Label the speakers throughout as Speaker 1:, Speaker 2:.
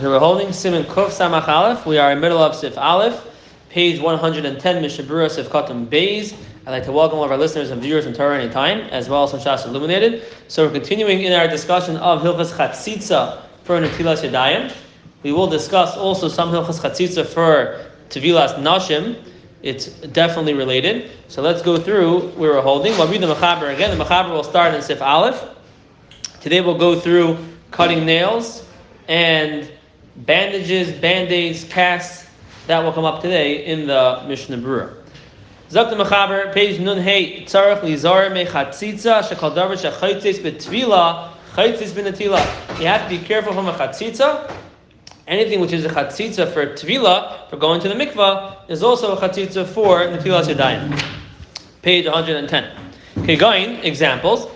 Speaker 1: So we're holding Siman Kuf Samach Aleph. We are in middle of Sif Aleph, page 110, Mishabura Sif Katan Beis. I'd like to welcome all of our listeners and viewers in Torah Anytime, as well as on Shas Illuminated. So we're continuing in our discussion of Hilchas Chatzitza for Netilas Yadayim. We will discuss also some Hilchas Chatzitza for Tevilas Nashim. It's definitely related. So let's go through where we're holding. We'll read the Mechaber again. The Mechaber will start in Sif Aleph. Today we'll go through cutting nails and bandages, band-aids, casts. That will come up today in the Mishnah Berurah. Zok the Mechaber, page Nun Hey, Tzarech Lizar Mechatzitza, Shekal Davar Shechaitzis Betvila, Chaitzis Benatila. You have to be careful from a chatzitza. Anything which is a chatzitza for tvila, for going to the mikvah, is also a chatzitza for netilas yadayim. Page 110. Okay, going, examples.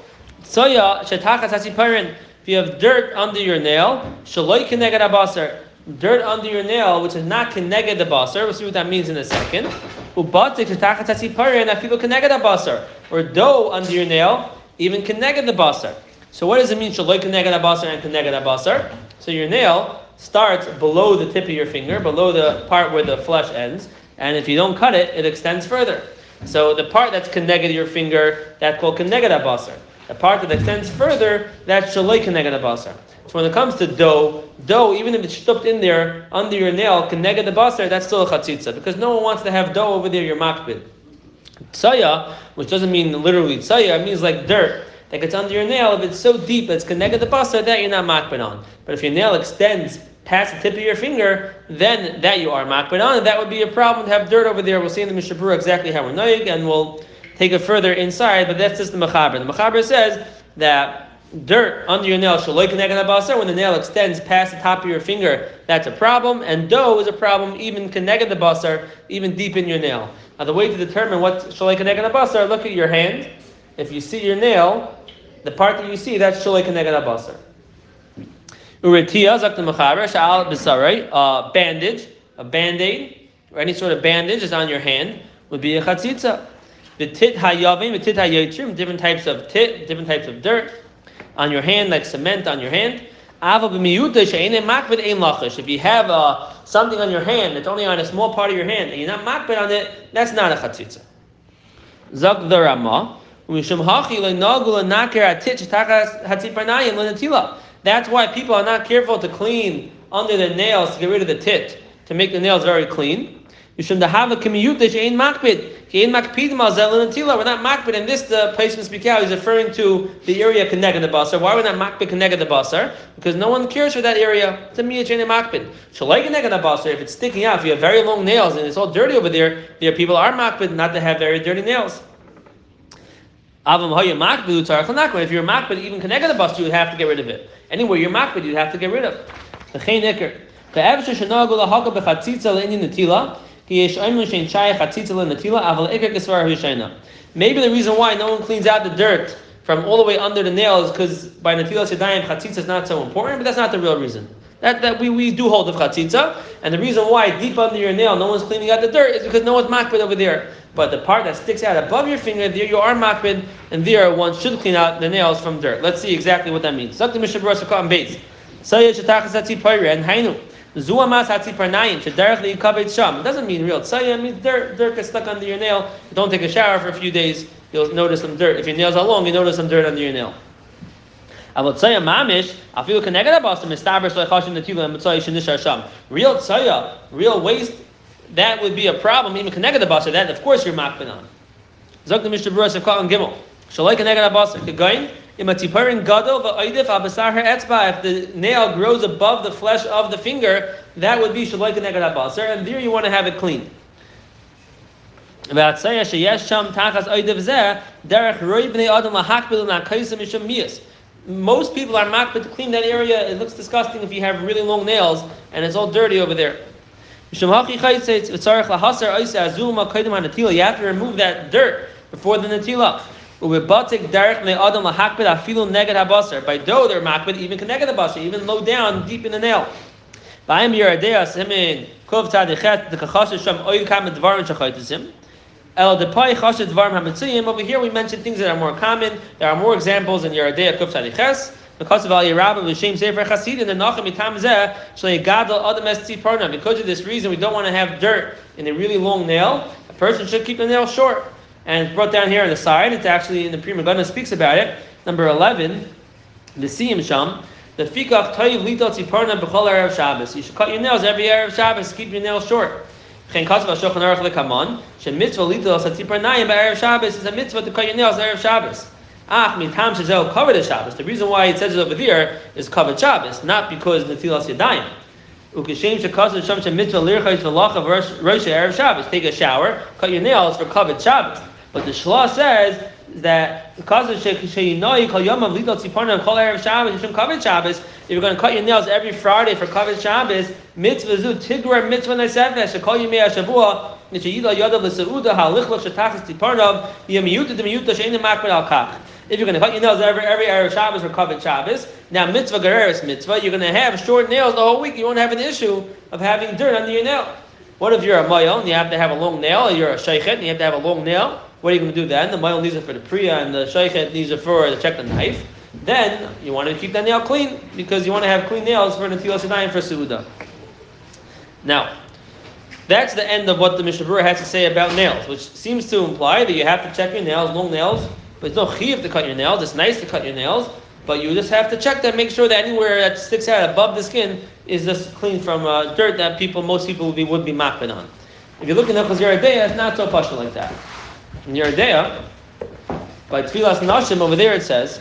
Speaker 1: Soya shetachas hasiparin. If you have dirt under your nail, shaloi keneged abasar. Dirt under your nail, which is not keneged the basar. We'll see what that means in a second. Ubatik shetachas hasiparin afilu keneged abasar. Or dough under your nail, even keneged the basar. So what does it mean shaloi keneged abasar and keneged abasar? So your nail starts below the tip of your finger, below the part where the flesh ends, and if you don't cut it, it extends further. So the part that's connected to your finger, that's called connected abasar. The part that extends further, that's shaloi connected abasar. So when it comes to dough, dough, even if it's stuffed in there under your nail, connected abasar, that's still a chatzitza, because no one wants to have dough over there, your makbid. Tsaya, which doesn't mean literally tsaya, it means like dirt that gets under your nail, if it's so deep that it's connected to basar, that you're not makbid on. But if your nail extends past the tip of your finger, then that you are makbid on, and that would be a problem to have dirt over there. We'll see in the Mishnah Berurah exactly how we're noyig, and we'll take it further inside, but that's just the Mechaber. The Mechaber says that dirt under your nail when the nail extends past the top of your finger, that's a problem, and dough is a problem, even connected the basar, even deep in your nail. Now the way to determine what connected basar, look at your hand. If you see your nail, the part that you see, that's connected basar. Uritia, zakta mechaber, sha'al a bandage, a band-aid, or any sort of bandage is on your hand, would be a chatzitza. The tit hayavim, the tit hayotrim, different types of tit, different types of dirt on your hand, like cement on your hand. If you have uh, something on your hand that's only on a small part of your hand and you're not makbid on it, that's not a chatzitza. Zak the Ramah. That's why people are not careful to clean under their nails to get rid of the tit, to make the nails very clean. We're not makbid in this the place in out. He's referring to the area connected the basar. Why are we not makbid connected the basar? Because no one cares for that area. It's a miyah chain makbid. Shalai connected the basar. If it's sticking out, if you have very long nails and it's all dirty over there, there people are makbid not to have very dirty nails. If you're makbid, even connected the basar, you would have to get rid of it. Anywhere you're makbid, you'd have to get rid of. The. Maybe the reason why no one cleans out the dirt from all the way under the nail is because by Natilas Yadayim, Chatzitza is not so important, but that's not the real reason. That, that we, we do hold of Chatzitza, and the reason why deep under your nail no one's cleaning out the dirt is because no one's makbid over there. But the part that sticks out above your finger, there you are makbid, and there one should clean out the nails from dirt. Let's see exactly what that means. Sakti Mishabur Sakam base. Zuamas hatziparnayim shederach liyukabet sham. It doesn't mean real tzaya. It means dirt. Dirt gets stuck under your nail. Don't take a shower for a few days. You'll notice some dirt. If your nails are long, you notice some dirt under your nail. Real tzaya, real waste. That would be a problem. Even keneged abasim. That of course you're makbin on. Zok the Mishnah Berurah Gimel. Shalai keneged abasim. Kegain. If the nail grows above the flesh of the finger, that would be shaloi keneged abasar, and there you want to have it clean. Most people are makbid to clean that area. It looks disgusting if you have really long nails and it's all dirty over there. You have to remove that dirt before the natila. Ubebatik derech adam lahakbid afilu neged habasar. By dough they're makbid even connected habasar, even low down deep in the nail. Ba'im Yoreh Deah simin kov tadichet dekachas sham oil kam dvarim shachaytisim. El depai chashet dvarim hamitziyim. Over here we mentioned things that are more common. There are more examples in Yoreh Deah kov tadiches. Because of Eliyah Rabbah, L'Shem Sefer Chasid, and the Nachem Mitam Zeh, Shlei Gadol Adam Es Tziparna. Because of this reason, we don't want to have dirt in a really long nail. A person should keep the nail short. And it's brought down here on the side. It's actually in the Pri Megadim speaks about it. Number 11, the Siyim Sham. The Fikach Toiv Lito Tziparna B'chol Erev Shabbos. You should cut your nails every Erev Shabbos. Keep your nails short. Chen Kasav HaShulchan Aruch Lekamon. She mitzvah Lito Tziparnayim Erev Shabbos is a mitzvah to cut your nails Erev Shabbos. Ach, mitam shezel covered the Shabbos. The reason why it says it over there is covered Shabbos, not because Netilas Yadayim. Ukashem shekasv sham shemitzvah lirchayis v'lachav rosh erev Shabbos. Take a shower, cut your nails for covered Shabbos. But the Shlah says that because of sheyinoi kol yom of lidot tziparna kol erev Shabbos should covered Shabbos. If you're going to cut your nails every Friday for covered Shabbos, mitzvah zu tigra mitzvah nesefesh shekol yimei hashavua nishayida yodav l'seuda halichlach shetachas tziparnav yemiyuta demiyuta she'enim makbid al kach. If you're going to cut your nails every every Erev Shabbos or covered Shabbos, now mitzvah gereris mitzvah, you're going to have short nails the whole week. You won't have an issue of having dirt under your nail. What if you're a mayel and you have to have a long nail, or you're a sheikhet and you have to have a long nail? What are you going to do then? The mayel needs it for the priya and the sheikhet needs it for to check the knife. Then you want to keep that nail clean because you want to have clean nails for Natilas Yadayim for Suuda. Now, that's the end of what the Mishnah Berurah has to say about nails, which seems to imply that you have to check your nails, long nails, but it's no chiv to cut your nails. It's nice to cut your nails, but you just have to check that, make sure that anywhere that sticks out above the skin is just clean from uh, dirt that people, most people would be would be mapping on. If you look in the Chazir it's not so partial like that. In Yoreh Deah, by Tvilas Nashim over there it says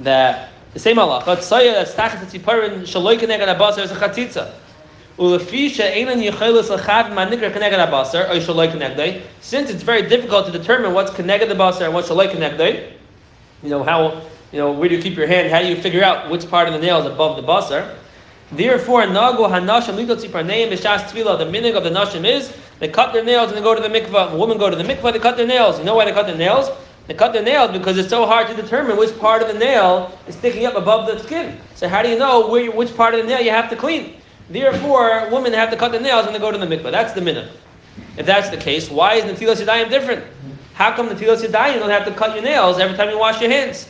Speaker 1: that the same halacha, tzaya that's tachat tziparin shaloi kenegad abasar is a chatzitza. Since it's very difficult to determine what's connected the basar and what's shaloi connected, you know how you know where do you keep your hand? How do you figure out which part of the nail is above the basar? Therefore, nagu hanashim lito tziparneim b'shas tvila. The meaning of the nashim is they cut their nails and they go to the mikvah. Women go to the mikvah, they cut their nails. You know why they cut their nails? They cut their nails because it's so hard to determine which part of the nail is sticking up above the skin. So how do you know where, which part of the nail you have to clean? Therefore, women have to cut their nails when they go to the mikvah. That's the minhag. If that's the case, why is Netilas Yadayim different? How come the Netilas Yadayim don't have to cut your nails every time you wash your hands?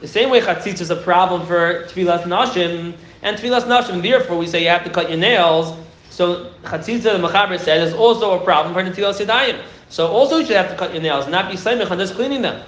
Speaker 1: The same way chatzitz is a problem for Tvilas Nashim, and Tvilas Nashim, therefore we say you have to cut your nails. So chatzitz, the Machaber said, is also a problem for Netilas Yadayim. So also you should have to cut your nails, not be saimich on just cleaning them.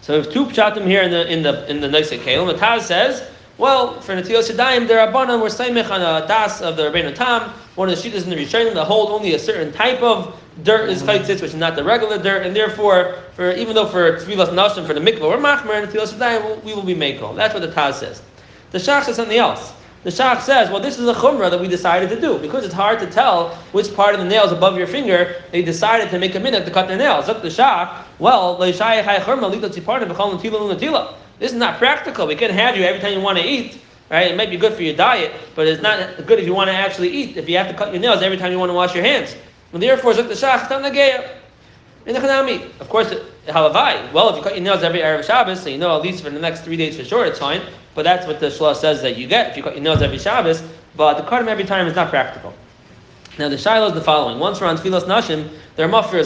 Speaker 1: So we have two pshatim here in the in the in the Nosei Keilim. The Taz says well, for Natilas Yadayim, there are Rabbanan, we're Saimich on a das of the Rabbeinu Tam, one of the Shitas in the Rishonim that hold only a certain type of dirt is mm-hmm. chaytzitz, which is not the regular dirt, and therefore, for even though for Tvilas Nashim, for the mikvah or machmer, and Natilas Yadayim, we will be Mako. That's what the Taz says. The Shach says something else. The Shach says, well, this is a chumrah that we decided to do. Because it's hard to tell which part of the nails above your finger, they decided to make a minute to cut their nails. Look, the Shach, well, this is not practical. We can't have you every time you want to eat. Right? It might be good for your diet, but it's not good if you want to actually eat. If you have to cut your nails every time you want to wash your hands. And therefore, Zuk the Shach, in the Of course, halavai. Well, if you cut your nails every Erev Shabbos, so you know at least for the next three days for sure, it's fine. But that's what the Shlah says that you get if you cut your nails every Shabbos. But the cut every time is not practical. Now the Shiloh is the following. Once we're on Tvilas Nashim, there are mafir.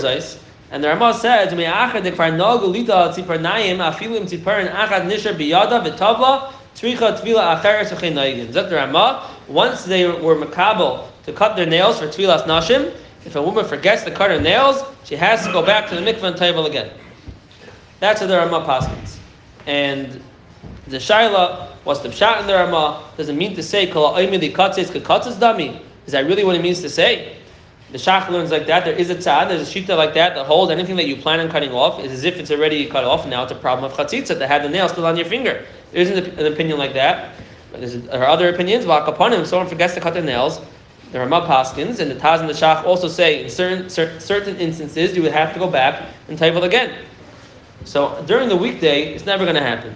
Speaker 1: And the Ramah says. Zok the Ramah. Once they were makabel to cut their nails for tvilas nashim, if a woman forgets to cut her nails, she has to go back to the mikvah and table again. That's what the Ramah paskins. And the Shaila, what's the pshat in the Ramah? Does it mean to say kol ha'oimili katzes kakatzes dami? Is that really what it means to say? The Shach learns like that. There is a tzad, there's a shita like that that holds anything that you plan on cutting off is as if it's already cut off. Now it's a problem of chatzitza to have the nail still on your finger. There isn't an opinion like that. But there are other opinions. If someone forgets to cut their nails, the Ramah Paskins and the Taz and the Shach also say in certain certain instances you would have to go back and table again. So during the weekday, it's never going to happen.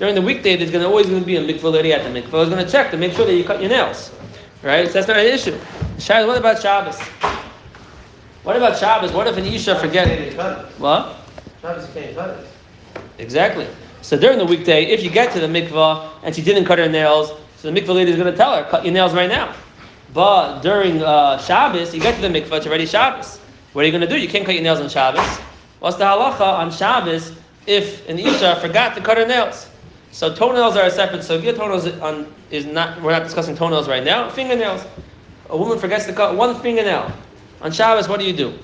Speaker 1: During the weekday, there's going to always going to be a mikvah lady at the mikvah. is going to check to make sure that you cut your nails, right? So that's not an issue. Shabbos, what about Shabbos? What about Shabbos? What if an Isha forget? What?
Speaker 2: Shabbos can't cut it.
Speaker 1: Exactly. So during the weekday, if you get to the mikvah and she didn't cut her nails, so the mikvah lady is going to tell her, cut your nails right now. But during uh, Shabbos, you get to the mikvah, it's already Shabbos. What are you going to do? You can't cut your nails on Shabbos. What's the halacha on Shabbos if an Isha forgot to cut her nails? So toenails are a separate sugya. Toenails on, is not. We're not discussing toenails right now. Fingernails. A woman forgets to cut one fingernail. On Shabbos, what do you do?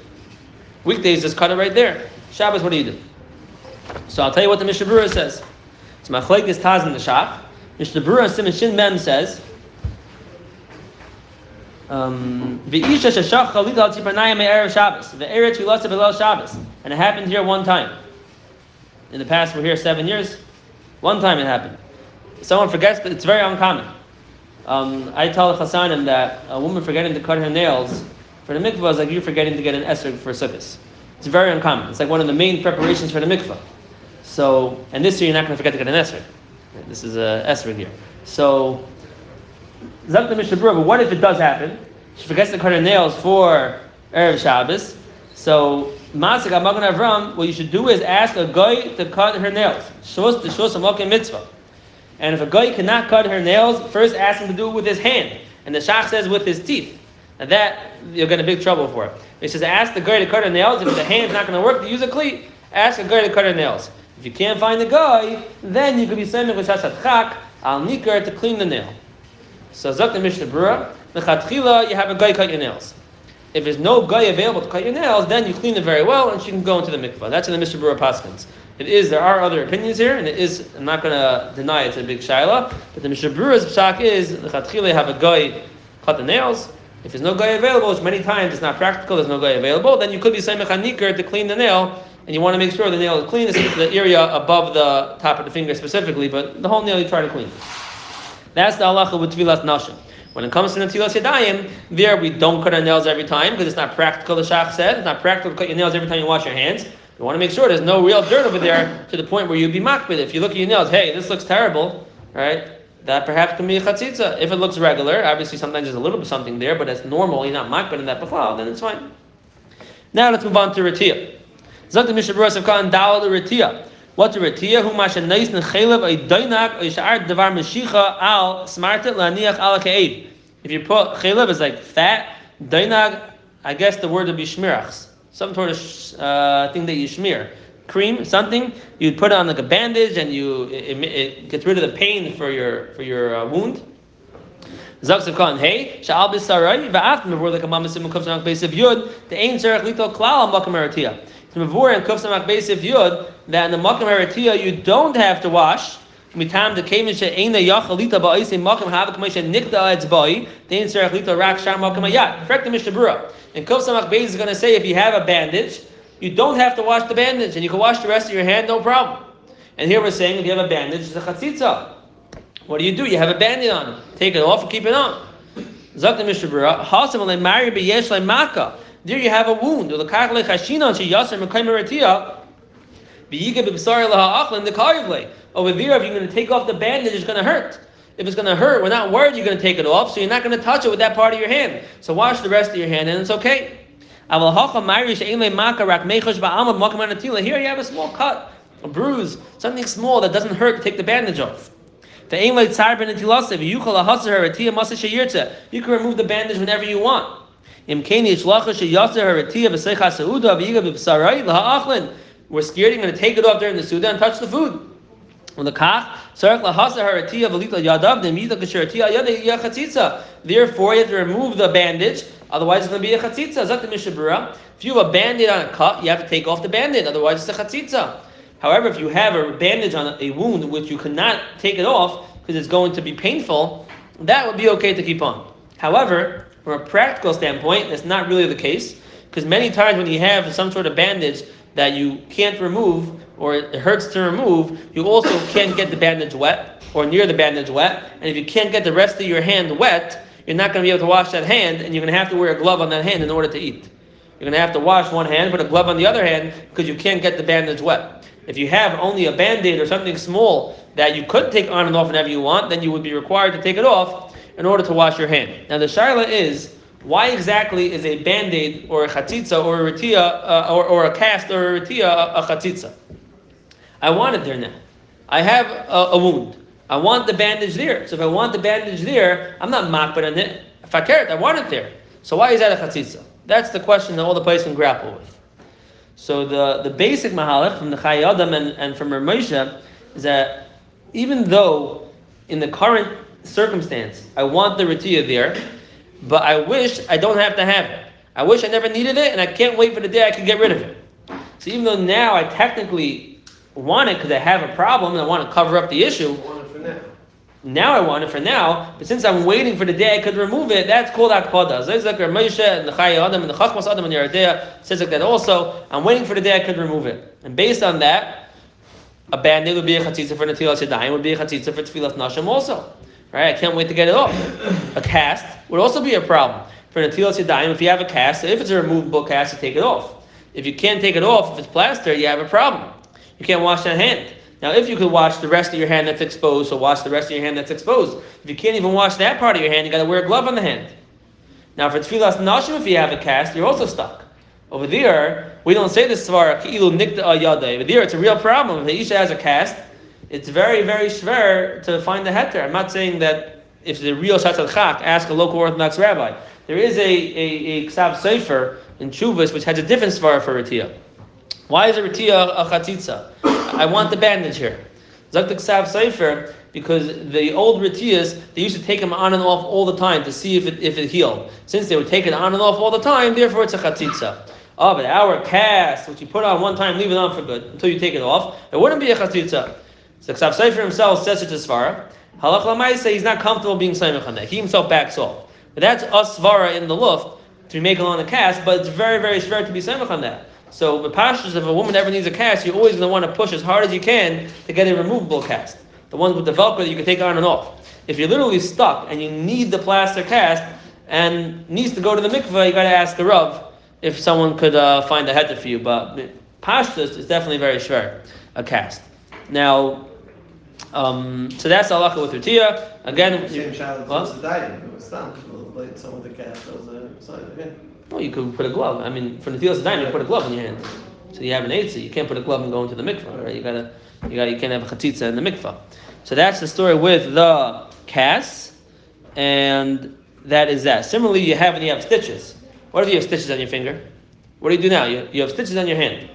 Speaker 1: Weekdays, just cut it right there. Shabbos, what do you do? So I'll tell you what the Mishnah Berurah says. It's Machlekes Taz in the Shach. Mishnah Berurah Siman Shin Mem says. Um, and it happened here one time. In the past, we're here seven years. One time it happened. Someone forgets, but it's very uncommon. Um, I tell the Chasanim that a woman forgetting to cut her nails for the mikvah is like you forgetting to get an esrog for sukkahs. It's very uncommon. It's like one of the main preparations for the mikvah. So, and this year you're not going to forget to get an esrog. This is a esrog here. So, Zak the but what if it does happen? She forgets to cut her nails for Erev Shabbos. So, Masik HaMagen Avraham, what you should do is ask a guy to cut her nails. Shos the Shos mitzvah. And if a guy cannot cut her nails, first ask him to do it with his hand. And the Shach says with his teeth. And that you'll get in big trouble for. it. He says, ask the guy to cut her nails. If the hand's not going to work, use a cleat. Ask a guy to cut her nails. If you can't find the guy, then you could be sending with Chak al Nikar to clean the nail. So Zok the Mishnah Berurah, the Chatchila, you have a guy cut your nails. If there's no guy available to cut your nails, then you clean them very well and she can go into the mikvah. That's in the Mishnah Berurah Paskins. It is, there are other opinions here, and it is, I'm not going to deny it's a big shaila, but the Mishnah Berurah's shak is, the Chatchila have a guy cut the nails. If there's no guy available, which many times it's not practical, there's no guy available, then you could be saying mechanikar to clean the nail, and you want to make sure the nail is clean, the area above the top of the finger specifically, but the whole nail you try to clean. That's the halacha with tvilas nashim. When it comes to Natilas Yadayim, there we don't cut our nails every time because it's not practical, the Shach said. It's not practical to cut your nails every time you wash your hands. You want to make sure there's no real dirt over there to the point where you'd be makbid. If you look at your nails, hey, this looks terrible, right? That perhaps can be a chatzitza. If it looks regular, obviously sometimes there's a little bit something there, but it's normal, you're not makbid in that before, then it's fine. Now let's move on to Ratiyah. Zot the Mishnah Berurah Khan the Ratiyah. What the Ratiyah? Who masha neis in chaylev a doinak a sha'ar al smartet laniach al. If you put chaylev is like fat, doinag, I guess the word would be shmirachs some sort of uh, thing that you smear, cream, something. You'd put it on like a bandage, and you it, it gets rid of the pain for your for your uh, wound. Zaksav hey, sha'al b'sarai va'af mevur like a mama simu kufsamak basiv yud the ain serach lito klal makam eratia. Mevur and kufsamak basiv yud that in the makam eratia you don't have to wash. Mitam the kemin she'ena yachalita ba'isei makam havak meshe nikta etzbai the serach lito rak shar makam ayat. Correct the Mishnah And Kuf Samach Beis is going to say if you have a bandage, you don't have to wash the bandage, and you can wash the rest of your hand, no problem. And here we're saying if you have a bandage, it's a chatzitza. What do you do? You have a bandage on. Take it off and keep it on. Zak the Mishnah Berurah, Hasam alei mari beyesh maka. There you have a wound. Over there, if you're going to take off the bandage, it's going to hurt. If it's going to hurt, we're not worried you're going to take it off, so you're not going to touch it with that part of your hand. So wash the rest of your hand and it's okay. Here you have a small cut, a bruise, something small that doesn't hurt, to take the bandage off. You can remove the bandage whenever you want. We're scared you're going to take it off during the Suda and touch the food. Therefore, you have to remove the bandage, otherwise it's going to be a chatzitza. If you have a bandage on a cut, you have to take off the bandage, otherwise it's a chatzitza. However, if you have a bandage on a wound which you cannot take it off because it's going to be painful, that would be okay to keep on. However, from a practical standpoint, that's not really the case because many times when you have some sort of bandage that you can't remove, or it hurts to remove, you also can't get the bandage wet or near the bandage wet. And if you can't get the rest of your hand wet, you're not going to be able to wash that hand, and you're going to have to wear a glove on that hand in order to eat. You're going to have to wash one hand, put a glove on the other hand, because you can't get the bandage wet. If you have only a band-aid or something small that you could take on and off whenever you want, then you would be required to take it off in order to wash your hand. Now the shaila is, why exactly is a band-aid or a chatzitza or a retia uh, or, or, a cast or a retia a, a chatzitza? I want it there now. I have a, a, wound. I want the bandage there. So if I want the bandage there, I'm not makbid on it. If I care I want it there. So why is that a chatzitza? That's the question that all the place can grapple with. So the, the basic mahalach from the Chayei Adam and, and from Ramosha is that even though in the current circumstance I want the retiya there, but I wish I don't have to have it. I wish I never needed it, and I can't wait for the day I can get rid of it. So even though now I technically want it because I have a problem and I want to cover up the issue,
Speaker 2: Want it for now.
Speaker 1: now I want it for now, but since I'm waiting for the day I could remove it, that's called akpada. Or Moshe and the Adam and the Chachmas Adam and says like that also. I'm waiting for the day I could remove it, and based on that, a bandit would be a chatzitza for Natilas Yadayim, would be a chatzitza for Tvilas Nashim also. Right? I can't wait to get it off. A cast would also be a problem for Natilas Yadayim. If you have a cast, if it's a removable cast, you take it off. If you can't take it off, if it's plaster, you have a problem. You can't wash that hand. Now, if you could wash the rest of your hand that's exposed, so wash the rest of your hand that's exposed. If you can't even wash that part of your hand, you got to wear a glove on the hand. Now, for tevilas nashim, if you have a cast, you're also stuck. Over there, we don't say this svara ki'ilu nikta. Over there, it's a real problem. If the isha has a cast, it's very, very schwer to find the heter. I'm not saying that if the real shatzat chak, ask a local Orthodox rabbi. There is a a, a ksav sefer in Chuvas which has a different svara for retiya. Why is a retiya a chatzitza? I want the bandage here. Zak the ksav sefer because the old retiyas they used to take them on and off all the time to see if it if it healed. Since they would take it on and off all the time, therefore it's a chatzitza. Oh, but our cast, which you put on one time, leave it on for good until you take it off, it wouldn't be a chatzitza. So Ksav Sefer himself says it to Svara. Halach Lamaisa, he's not comfortable being Saimach on that. He himself backs off. But that's us Svara in the luft to make on the cast, but it's very, very schwer to be Saimach on that. So the pashtus, if a woman ever needs a cast, you're always going to want to push as hard as you can to get a removable cast. The ones with the Velcro that you can take on and off. If you're literally stuck and you need the plaster cast and needs to go to the mikveh, you got to ask the Rav if someone could uh, find a heter for you. But pashtus is definitely very schwer, a cast. Now, um, so that's halacha with Rutiya. Again,
Speaker 2: Same
Speaker 1: what?
Speaker 2: as the diet. It was. Like someone with the. That was a sign again.
Speaker 1: well, you could put a glove. I mean, for the Natilas Yadayim, you put a glove in your hand. So you have an eitzah. You can't put a glove and go into the mikvah, right? You gotta, you gotta, you can't have a chatzitza in the mikvah. So that's the story with the casts, and that is that. Similarly, you have when you have stitches. What if you have stitches on your finger? What do you do now? You, you have stitches on your hand.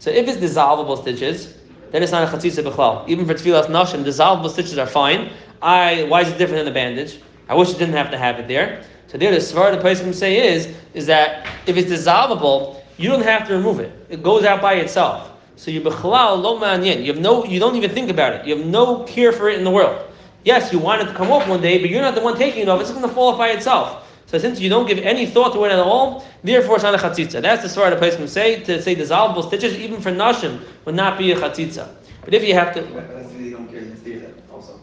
Speaker 1: So if it's dissolvable stitches, then it's not a chatzitza b'chlal. Even for tevilas nashim, dissolvable stitches are fine. I why is it different than a bandage? I wish you didn't have to have it there. So there, the svar the place can say is is that if it's dissolvable, you don't have to remove it. It goes out by itself. So you b'chlal lo ma'anyen. You have no, you don't even think about it. You have no care for it in the world. Yes, you want it to come off one day, but you're not the one taking it off. It's going to fall off by itself. So since you don't give any thought to it at all, therefore it's not a chatzitza. That's the svar the place can say to say dissolvable stitches even for nashim would not be a chatzitza. But if you have to,
Speaker 3: But that's really don't care, it's also.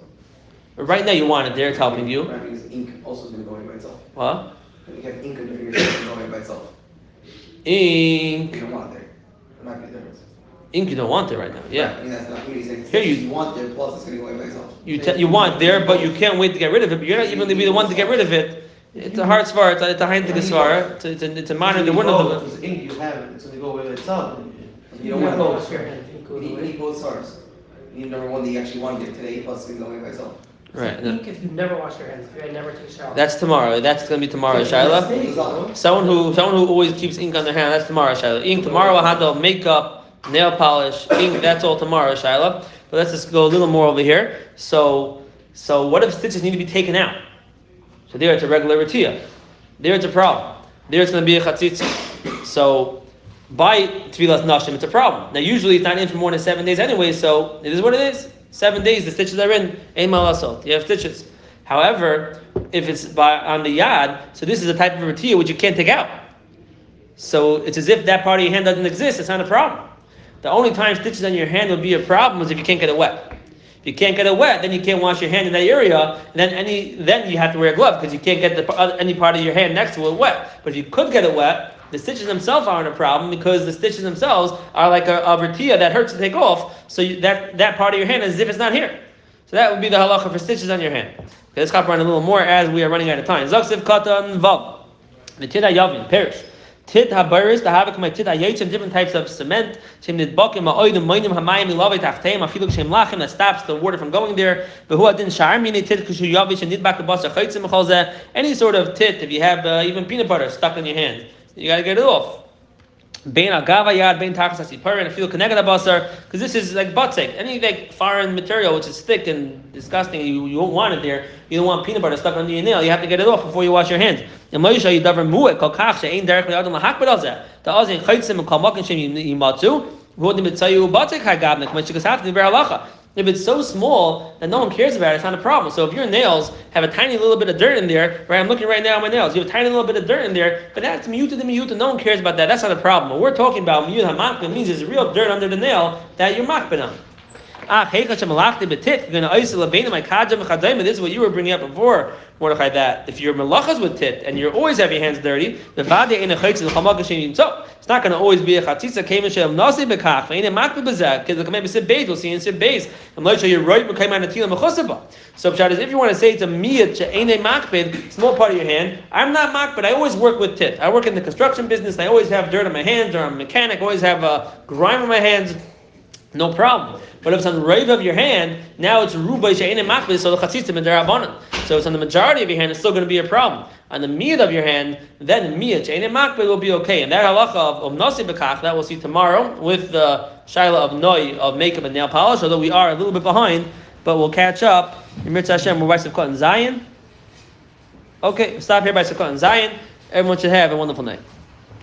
Speaker 1: right now you want it there, it's helping you.
Speaker 3: Right, because ink also is gonna go away by itself.
Speaker 1: What?
Speaker 3: You have ink on your fingers, it's gonna go away by itself.
Speaker 1: Ink.
Speaker 3: You don't want it there. It might be a difference.
Speaker 1: Ink you don't want it right now.
Speaker 3: Right,
Speaker 1: Yeah.
Speaker 3: I mean, that's not, when you say,
Speaker 1: Here you-
Speaker 3: you want there, plus it's gonna go away by itself.
Speaker 1: You te- you want there, but you can't wait to get rid of it. But you're not even going to be the one to get rid of it. It's a hard svar. It's a, it's a high svar. It's a, it's a, it's a minor. The one
Speaker 2: If
Speaker 1: of
Speaker 2: it's ink you have it, it's going to go away by itself.
Speaker 3: You don't want
Speaker 2: to
Speaker 3: both. You need, you need both stars. You need number one that you actually want to get today, plus it's gonna go away by itself.
Speaker 1: the right. no.
Speaker 4: Ink if you never wash your hands, if you never take a shower.
Speaker 1: That's tomorrow. That's going to be tomorrow, Shaila. Someone who someone who always keeps ink on their hand. That's tomorrow, Shaila. Ink tomorrow. We'll handle makeup, nail polish, ink. That's all tomorrow, Shaila. But let's just go a little more over here. So so what if stitches need to be taken out? So there it's a regular ratiya. There it's a problem. There it's going to be a chatzitza. So by tevilas nashim, it's a problem. Now usually it's not in for more than seven days anyway, so it is what it is. Seven days, the stitches are in. Ein malasot. You have stitches. However, if it's by on the yad, so this is a type of ratiya which you can't take out. So it's as if that part of your hand doesn't exist. It's not a problem. The only time stitches on your hand will be a problem is if you can't get it wet. You can't get it wet, then you can't wash your hand in that area. Then any then you have to wear a glove because you can't get the, any part of your hand next to it wet. But if you could get it wet, the stitches themselves aren't a problem because the stitches themselves are like a, a vertia that hurts to take off. So you, that that part of your hand is as if it's not here. So that would be the halacha for stitches on your hand. Okay, let's hop around a little more as we are running out of time. Zaksiv katan vav. The tida yavin perish. Tit habaris, the havik my tit hayetzim, different types of cement. Shem nidbakim ha'oidim moidim hamayim ilavei tachteim afiluk shem lachem that stops the water from going there. Behu adin shar mini tit kushu yavish and nidbak basa chaytzim mechalzeh. Any sort of tit, if you have uh, even peanut butter stuck in your hand, you gotta get it off. Bein agava yad, bein tachas asiparin, look connected basar, because this is like butzik. Any like foreign material which is thick and disgusting, you, you won't want it there. You don't want peanut butter stuck under your nail. You have to get it off before you wash your hands. And Moshe you davar mu'et kol kach she'ein derech le'adam lahak b'dazeh. The azin chaytzim kol makin shem yimatzu. V'hodim b'tzayu butzik hagabnik, when shikas hafni ver halacha. If it's so small that no one cares about it, it's not a problem. So if your nails have a tiny little bit of dirt in there, right? I'm looking right now at my nails. You have a tiny little bit of dirt in there, but that's mute to the mute, no one cares about that. That's not a problem. What we're talking about, mute hamakbin, means there's real dirt under the nail that you're makbin on. Ah, this is what you were bringing up before, Mordechai, that if you're melachas with tit and you always have your hands dirty, so it's not going to always be a chatzitza kevin shem nasi bekach ve'ene makbe bezek because the command sid beis we'll see in sid beis and let you're right mekayim anatila mechosaba. So pshat is if you want to say to me it's a miyat she'ene makbid, small part of your hand. I'm not makbid. I always work with tit. I work in the construction business. I always have dirt on my hands, or I'm a mechanic. always have a grime on my hands. No problem. But if it's on the right of your hand, now it's rubai she'enim makbid, so the chatzitzim and derabanan. So it's on the majority of your hand, it's still going to be a problem. On the miyad of your hand, then miyad she'enim makbid will be okay. And that halacha of, nasi bekach, that we'll see tomorrow with the shaila of noi, of makeup and nail polish, although we are a little bit behind, but we'll catch up. In Mitzvah Hashem, we're by Sukkot and Zion. Okay, stop here by Sukkot and Zion. Everyone should have a wonderful night.